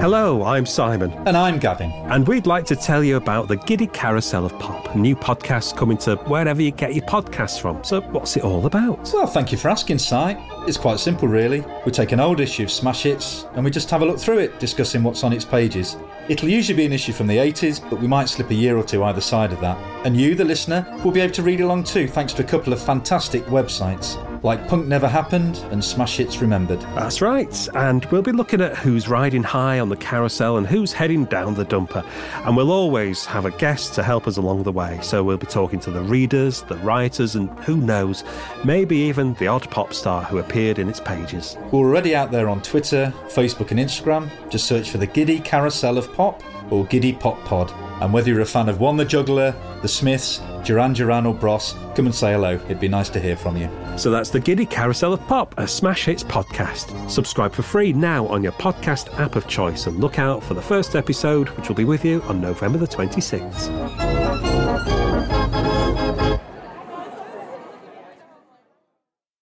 Hello, I'm Simon. And I'm Gavin. And we'd like to tell you about the Giddy Carousel of Pop, a new podcast coming to wherever you get your podcasts from. So, what's it all about? Well, thank you for asking, Si. It's quite simple, really. We take an old issue of Smash Hits and we just have a look through it, discussing what's on its pages. It'll usually be an issue from the 80s, but we might slip a year or two either side of that. And you, the listener, will be able to read along too, thanks to a couple of fantastic websites like Punk Never Happened and Smash Hits Remembered. That's right, and we'll be looking at who's riding high on the carousel and who's heading down the dumper. And we'll always have a guest to help us along the way. So we'll be talking to the readers, the writers, and who knows, maybe even the odd pop star who appeared in its pages. We're already out there on Twitter, Facebook, and Instagram. Just search for the Giddy Carousel of Pop or Giddy Pop Pod. And whether you're a fan of One the Juggler, The Smiths, Duran Duran, or Bros, come and say hello. It'd be nice to hear from you. So that's the Giddy Carousel of Pop, a Smash Hits podcast. Subscribe for free now on your podcast app of choice and look out for the first episode, which will be with you on November the 26th.